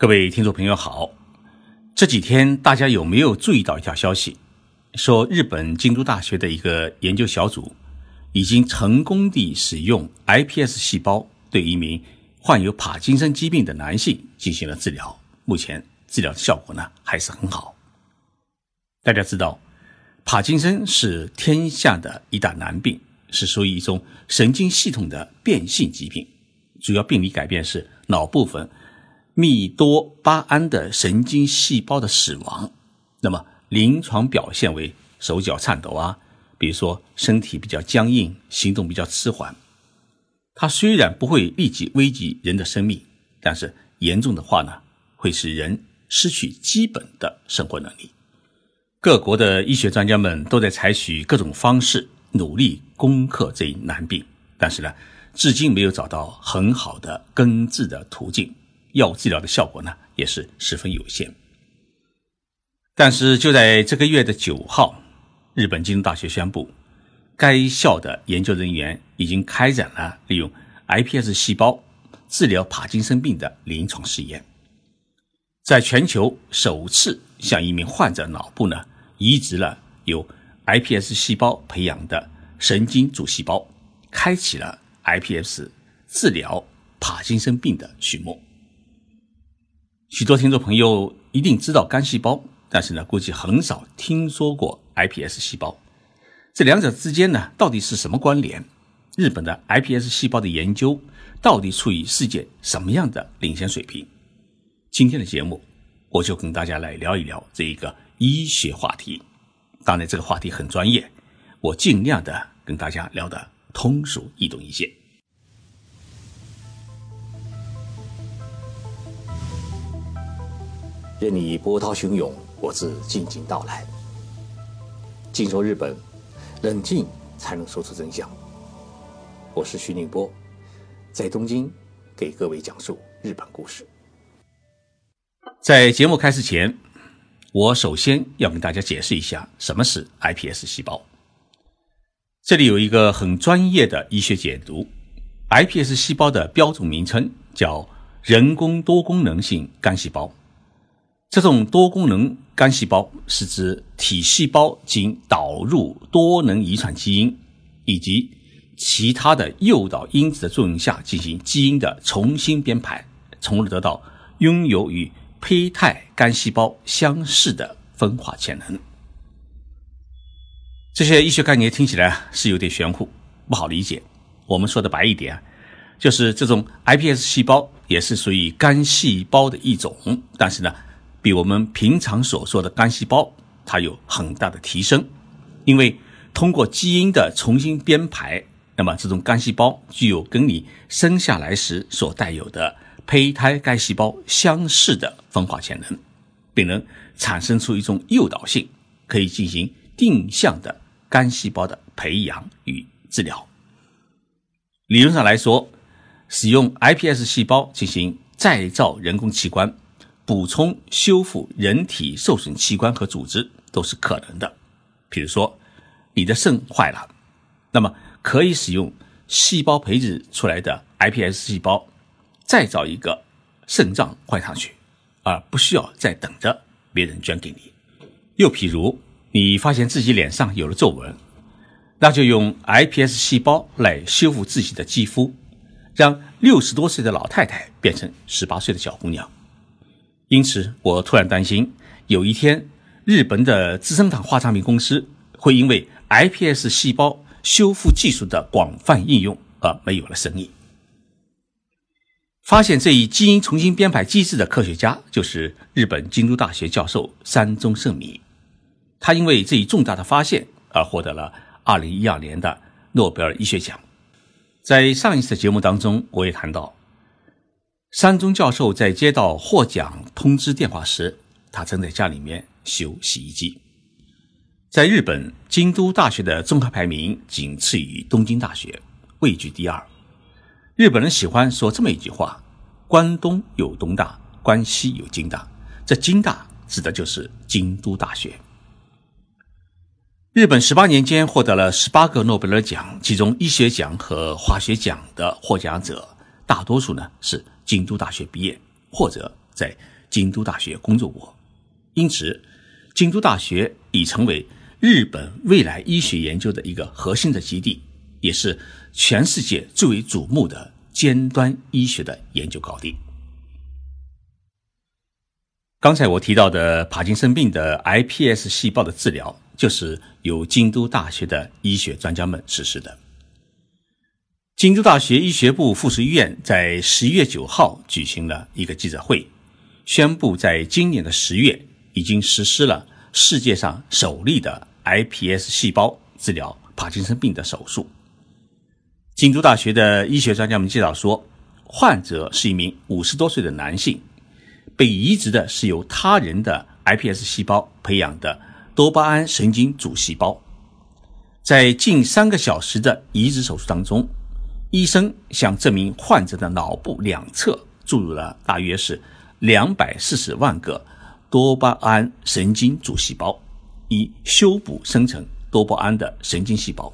各位听众朋友好，这几天大家有没有注意到一条消息？说日本京都大学的一个研究小组已经成功地使用 iPS 细胞对一名患有帕金森疾病的男性进行了治疗，目前治疗的效果呢还是很好。大家知道，帕金森是天下的一大难病，是属于一种神经系统的变性疾病，主要病理改变是脑部分。密多巴胺的神经细胞的死亡，那么临床表现为手脚颤抖啊，比如说身体比较僵硬，行动比较迟缓。它虽然不会立即危及人的生命，但是严重的话呢，会使人失去基本的生活能力。各国的医学专家们都在采取各种方式努力攻克这一难病，但是呢，至今没有找到很好的根治的途径。药物治疗的效果呢，也是十分有限。但是就在这个月的九号，日本京都大学宣布，该校的研究人员已经开展了利用 iPS 细胞治疗帕金森病的临床试验，在全球首次向一名患者脑部呢移植了由 iPS 细胞培养的神经主细胞，开启了 iPS 治疗帕金森病的序幕。许多听众朋友一定知道肝细胞，但是呢，估计很少听说过 iPS 细胞。这两者之间呢，到底是什么关联？日本的 iPS 细胞的研究到底处于世界什么样的领先水平？今天的节目，我就跟大家来聊一聊这一个医学话题。当然，这个话题很专业，我尽量的跟大家聊得通俗易懂一些。任你波涛汹涌，我自静静到来。静说日本，冷静才能说出真相。我是徐宁波，在东京给各位讲述日本故事。在节目开始前，我首先要跟大家解释一下什么是 iPS 细胞。这里有一个很专业的医学解读：iPS 细胞的标准名称叫人工多功能性肝细胞。这种多功能干细胞是指体细胞经导入多能遗传基因以及其他的诱导因子的作用下进行基因的重新编排，从而得到拥有与胚胎干细胞相似的分化潜能。这些医学概念听起来是有点玄乎，不好理解。我们说的白一点，就是这种 iPS 细胞也是属于肝细胞的一种，但是呢。比我们平常所说的肝细胞，它有很大的提升，因为通过基因的重新编排，那么这种肝细胞具有跟你生下来时所带有的胚胎肝细胞相似的分化潜能，并能产生出一种诱导性，可以进行定向的肝细胞的培养与治疗。理论上来说，使用 iPS 细胞进行再造人工器官。补充修复人体受损器官和组织都是可能的。比如说，你的肾坏了，那么可以使用细胞培植出来的 iPS 细胞再造一个肾脏换上去，而不需要再等着别人捐给你。又譬如，你发现自己脸上有了皱纹，那就用 iPS 细胞来修复自己的肌肤，让六十多岁的老太太变成十八岁的小姑娘。因此，我突然担心，有一天，日本的资生堂化妆品公司会因为 iPS 细胞修复技术的广泛应用而没有了生意。发现这一基因重新编排机制的科学家就是日本京都大学教授山中胜弥，他因为这一重大的发现而获得了2012年的诺贝尔医学奖。在上一次节目当中，我也谈到。山中教授在接到获奖通知电话时，他正在家里面修洗衣机。在日本，京都大学的综合排名仅次于东京大学，位居第二。日本人喜欢说这么一句话：“关东有东大，关西有京大。”这京大指的就是京都大学。日本十八年间获得了十八个诺贝尔奖，其中医学奖和化学奖的获奖者大多数呢是。京都大学毕业或者在京都大学工作过，因此京都大学已成为日本未来医学研究的一个核心的基地，也是全世界最为瞩目的尖端医学的研究高地。刚才我提到的帕金森病的 iPS 细胞的治疗，就是由京都大学的医学专家们实施的。京都大学医学部附属医院在十一月九号举行了一个记者会，宣布在今年的十月已经实施了世界上首例的 iPS 细胞治疗帕金森病的手术。京都大学的医学专家们介绍说，患者是一名五十多岁的男性，被移植的是由他人的 iPS 细胞培养的多巴胺神经主细胞，在近三个小时的移植手术当中。医生向这名患者的脑部两侧注入了大约是两百四十万个多巴胺神经主细胞，以修补生成多巴胺的神经细胞。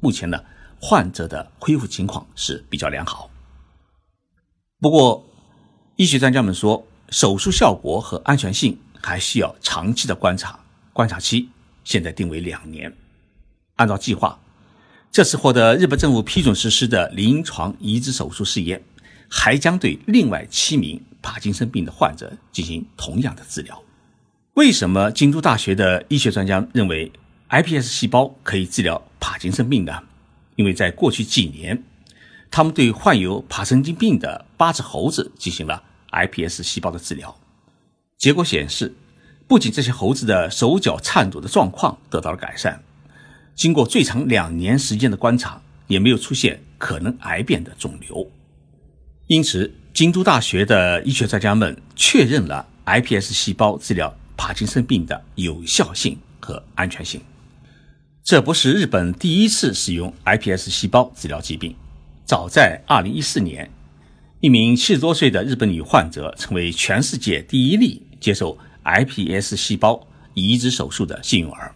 目前呢，患者的恢复情况是比较良好。不过，医学专家们说，手术效果和安全性还需要长期的观察，观察期现在定为两年。按照计划。这次获得日本政府批准实施的临床移植手术试验，还将对另外七名帕金森病的患者进行同样的治疗。为什么京都大学的医学专家认为 iPS 细胞可以治疗帕金森病呢？因为在过去几年，他们对患有帕金森病的八只猴子进行了 iPS 细胞的治疗，结果显示，不仅这些猴子的手脚颤抖的状况得到了改善。经过最长两年时间的观察，也没有出现可能癌变的肿瘤，因此京都大学的医学专家们确认了 iPS 细胞治疗帕金森病的有效性和安全性。这不是日本第一次使用 iPS 细胞治疗疾病，早在2014年，一名七十多岁的日本女患者成为全世界第一例接受 iPS 细胞移植手术的幸运儿。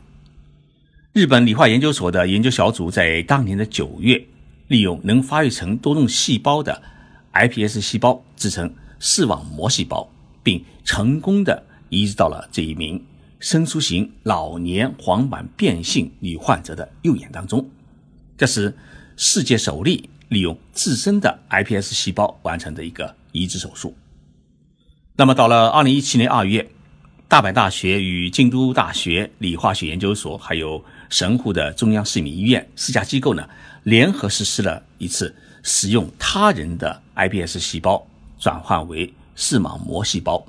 日本理化研究所的研究小组在当年的九月，利用能发育成多种细胞的 iPS 细胞制成视网膜细胞，并成功的移植到了这一名伸缩型老年黄斑变性女患者的右眼当中。这是世界首例利用自身的 iPS 细胞完成的一个移植手术。那么，到了二零一七年二月，大阪大学与京都大学理化学研究所还有神户的中央市民医院四家机构呢，联合实施了一次使用他人的 iPS 细胞转换为视网膜细胞，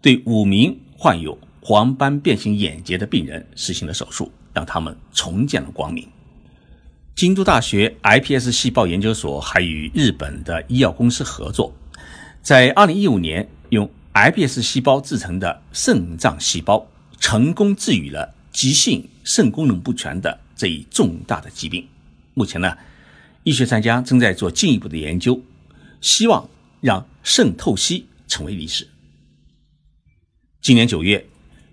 对五名患有黄斑变形眼结的病人实行了手术，让他们重见了光明。京都大学 iPS 细胞研究所还与日本的医药公司合作，在2015年用 iPS 细胞制成的肾脏细胞成功治愈了。急性肾功能不全的这一重大的疾病，目前呢，医学专家正在做进一步的研究，希望让肾透析成为历史。今年九月，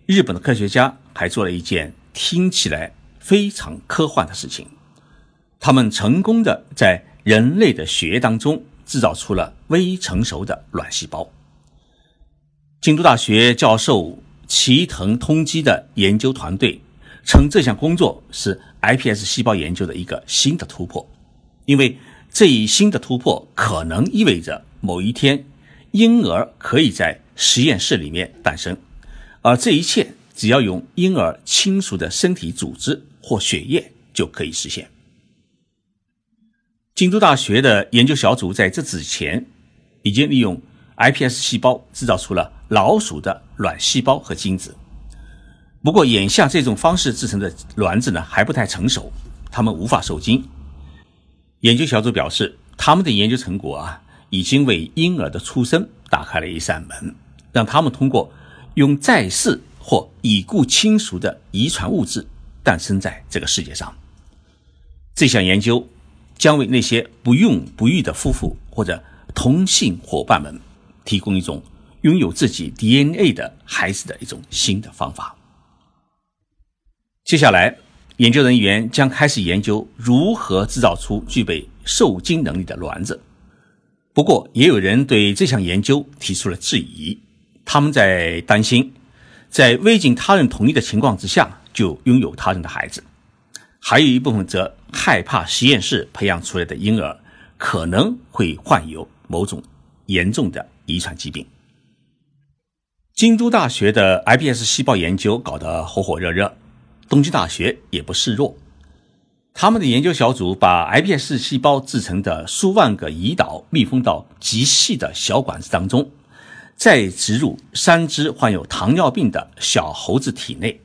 日本的科学家还做了一件听起来非常科幻的事情，他们成功的在人类的血液当中制造出了微成熟的卵细胞。京都大学教授。齐藤通基的研究团队称，这项工作是 iPS 细胞研究的一个新的突破，因为这一新的突破可能意味着某一天婴儿可以在实验室里面诞生，而这一切只要用婴儿亲属的身体组织或血液就可以实现。京都大学的研究小组在这之前已经利用 iPS 细胞制造出了。老鼠的卵细胞和精子，不过眼下这种方式制成的卵子呢还不太成熟，它们无法受精。研究小组表示，他们的研究成果啊，已经为婴儿的出生打开了一扇门，让他们通过用在世或已故亲属的遗传物质诞生在这个世界上。这项研究将为那些不孕不育的夫妇或者同性伙伴们提供一种。拥有自己 DNA 的孩子的一种新的方法。接下来，研究人员将开始研究如何制造出具备受精能力的卵子。不过，也有人对这项研究提出了质疑，他们在担心，在未经他人同意的情况之下就拥有他人的孩子；还有一部分则害怕实验室培养出来的婴儿可能会患有某种严重的遗传疾病。京都大学的 iPS 细胞研究搞得火火热热，东京大学也不示弱。他们的研究小组把 iPS 细胞制成的数万个胰岛密封到极细的小管子当中，再植入三只患有糖尿病的小猴子体内。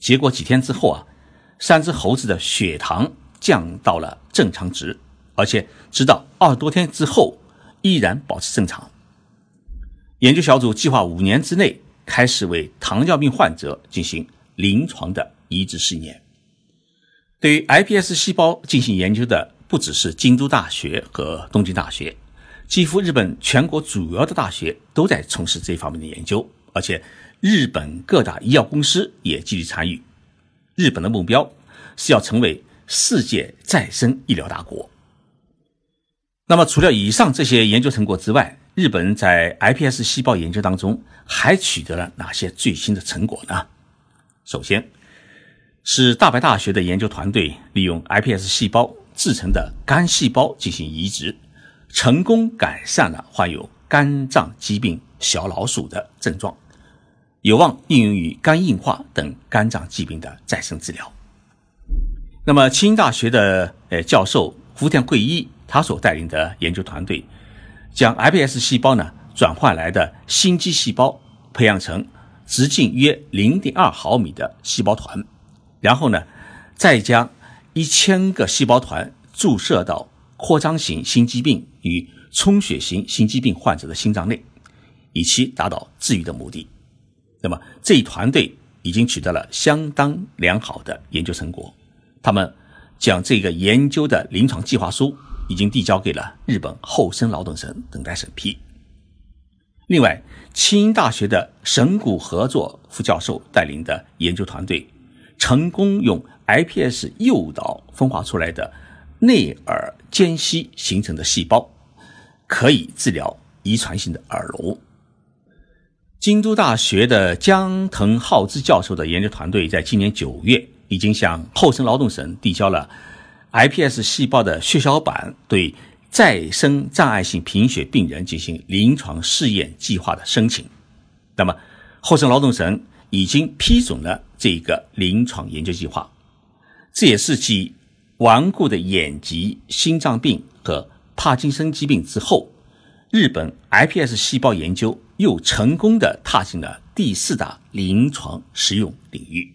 结果几天之后啊，三只猴子的血糖降到了正常值，而且直到二十多天之后依然保持正常。研究小组计划五年之内开始为糖尿病患者进行临床的移植试验。对于 iPS 细胞进行研究的不只是京都大学和东京大学，几乎日本全国主要的大学都在从事这方面的研究，而且日本各大医药公司也积极参与。日本的目标是要成为世界再生医疗大国。那么，除了以上这些研究成果之外，日本在 iPS 细胞研究当中还取得了哪些最新的成果呢？首先，是大白大学的研究团队利用 iPS 细胞制成的肝细胞进行移植，成功改善了患有肝脏疾病小老鼠的症状，有望应用于肝硬化等肝脏疾病的再生治疗。那么，清大学的呃教授福田贵一。他所带领的研究团队，将 iPS 细胞呢转换来的心肌细胞培养成直径约零点二毫米的细胞团，然后呢，再将一千个细胞团注射到扩张型心肌病与充血型心肌病患者的心脏内，以期达到治愈的目的。那么这一团队已经取得了相当良好的研究成果，他们将这个研究的临床计划书。已经递交给了日本厚生劳动省等待审批。另外，清英大学的神谷合作副教授带领的研究团队，成功用 iPS 诱导分化出来的内耳间隙形成的细胞，可以治疗遗传性的耳聋。京都大学的江藤浩之教授的研究团队，在今年九月已经向厚生劳动省递交了。iPS 细胞的血小板对再生障碍性贫血病人进行临床试验计划的申请，那么厚生劳动省已经批准了这个临床研究计划。这也是继顽固的眼疾、心脏病和帕金森疾病之后，日本 iPS 细胞研究又成功的踏进了第四大临床实用领域。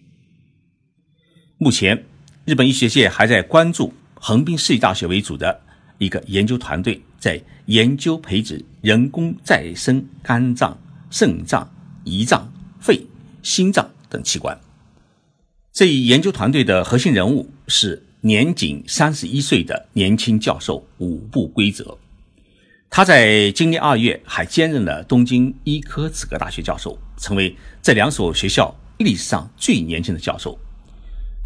目前。日本医学界还在关注横滨市立大学为主的一个研究团队在研究培植人工再生肝脏、肾脏、胰脏、肺、心脏等器官。这一研究团队的核心人物是年仅三十一岁的年轻教授五部规则。他在今年二月还兼任了东京医科资格大学教授，成为这两所学校历史上最年轻的教授。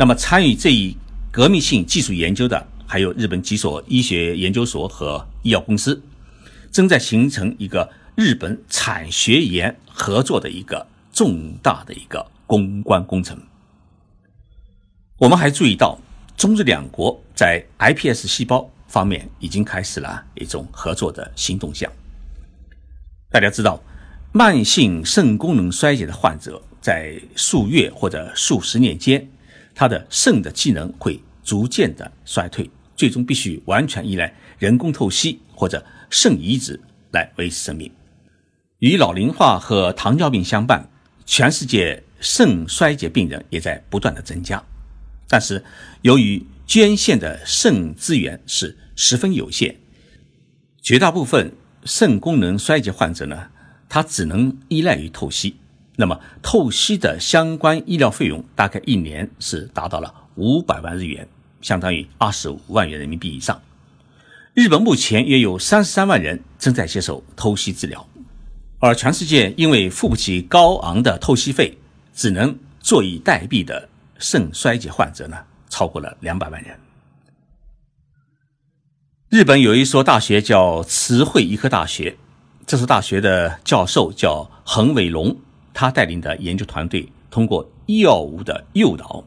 那么，参与这一革命性技术研究的，还有日本几所医学研究所和医药公司，正在形成一个日本产学研合作的一个重大的一个公关工程。我们还注意到，中日两国在 iPS 细胞方面已经开始了一种合作的新动向。大家知道，慢性肾功能衰竭的患者在数月或者数十年间。他的肾的机能会逐渐的衰退，最终必须完全依赖人工透析或者肾移植来维持生命。与老龄化和糖尿病相伴，全世界肾衰竭病人也在不断的增加。但是，由于捐献的肾资源是十分有限，绝大部分肾功能衰竭患者呢，他只能依赖于透析。那么，透析的相关医疗费用大概一年是达到了五百万日元，相当于二十五万元人民币以上。日本目前约有三十三万人正在接受透析治疗，而全世界因为付不起高昂的透析费，只能坐以待毙的肾衰竭患者呢，超过了两百万人。日本有一所大学叫慈惠医科大学。这所大学的教授叫恒伟龙，他带领的研究团队通过药物的诱导，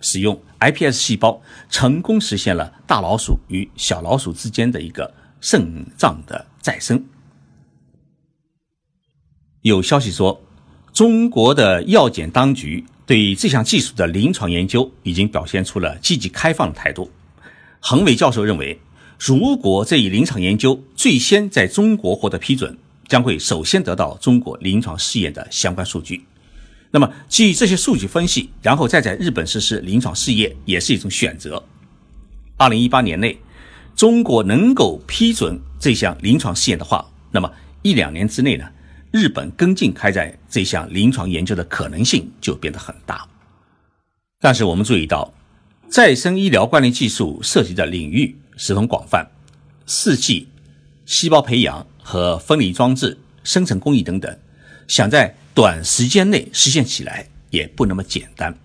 使用 iPS 细胞，成功实现了大老鼠与小老鼠之间的一个肾脏的再生。有消息说，中国的药检当局对这项技术的临床研究已经表现出了积极开放的态度。恒伟教授认为。如果这一临床研究最先在中国获得批准，将会首先得到中国临床试验的相关数据。那么，基于这些数据分析，然后再在日本实施临床试验，也是一种选择。二零一八年内，中国能够批准这项临床试验的话，那么一两年之内呢，日本跟进开展这项临床研究的可能性就变得很大。但是我们注意到，再生医疗关联技术涉及的领域。十分广泛，四 G、细胞培养和分离装置、生成工艺等等，想在短时间内实现起来也不那么简单。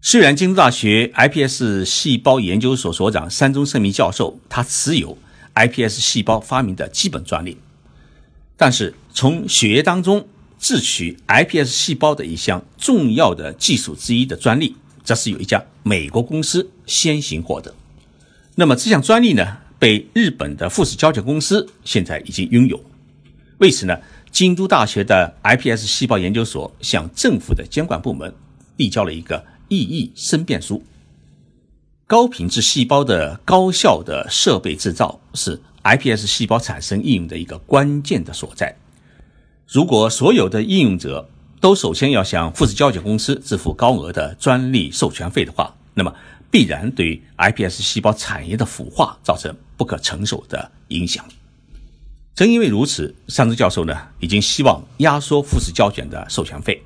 虽然京都大学 iPS 细胞研究所所长山中胜明教授他持有 iPS 细胞发明的基本专利，但是从血液当中制取 iPS 细胞的一项重要的技术之一的专利，则是有一家美国公司先行获得。那么这项专利呢，被日本的富士胶卷公司现在已经拥有。为此呢，京都大学的 iPS 细胞研究所向政府的监管部门递交了一个异议申辩书。高品质细胞的高效的设备制造是 iPS 细胞产生应用的一个关键的所在。如果所有的应用者都首先要向富士胶卷公司支付高额的专利授权费的话，那么。必然对 iPS 细胞产业的腐化造成不可承受的影响。正因为如此，山中教授呢已经希望压缩富士胶卷的授权费。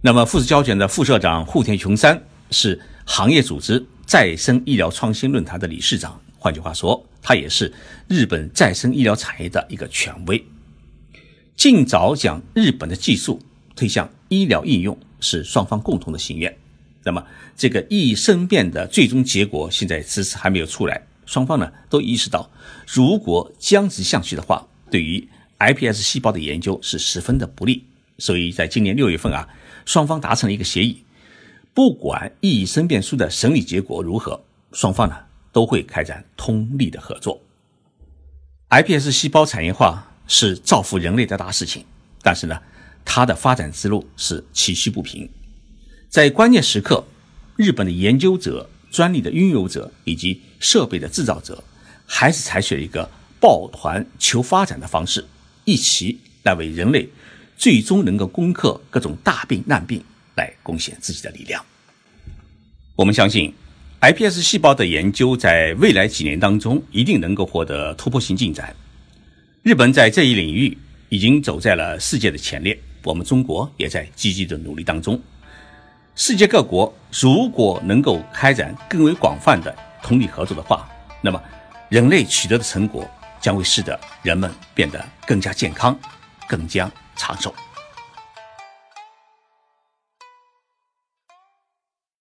那么，富士胶卷的副社长户田雄三是行业组织再生医疗创新论坛的理事长，换句话说，他也是日本再生医疗产业的一个权威。尽早将日本的技术推向医疗应用，是双方共同的心愿。那么，这个异议申辩的最终结果现在迟迟还没有出来。双方呢都意识到，如果僵持下去的话，对于 iPS 细胞的研究是十分的不利。所以在今年六月份啊，双方达成了一个协议，不管异议申辩书的审理结果如何，双方呢都会开展通力的合作。iPS 细胞产业化是造福人类的大事情，但是呢，它的发展之路是崎岖不平。在关键时刻，日本的研究者、专利的拥有者以及设备的制造者，还是采取了一个抱团求发展的方式，一起来为人类最终能够攻克各种大病难病来贡献自己的力量。我们相信，iPS 细胞的研究在未来几年当中一定能够获得突破性进展。日本在这一领域已经走在了世界的前列，我们中国也在积极的努力当中。世界各国如果能够开展更为广泛的同理合作的话，那么人类取得的成果将会使得人们变得更加健康、更加长寿。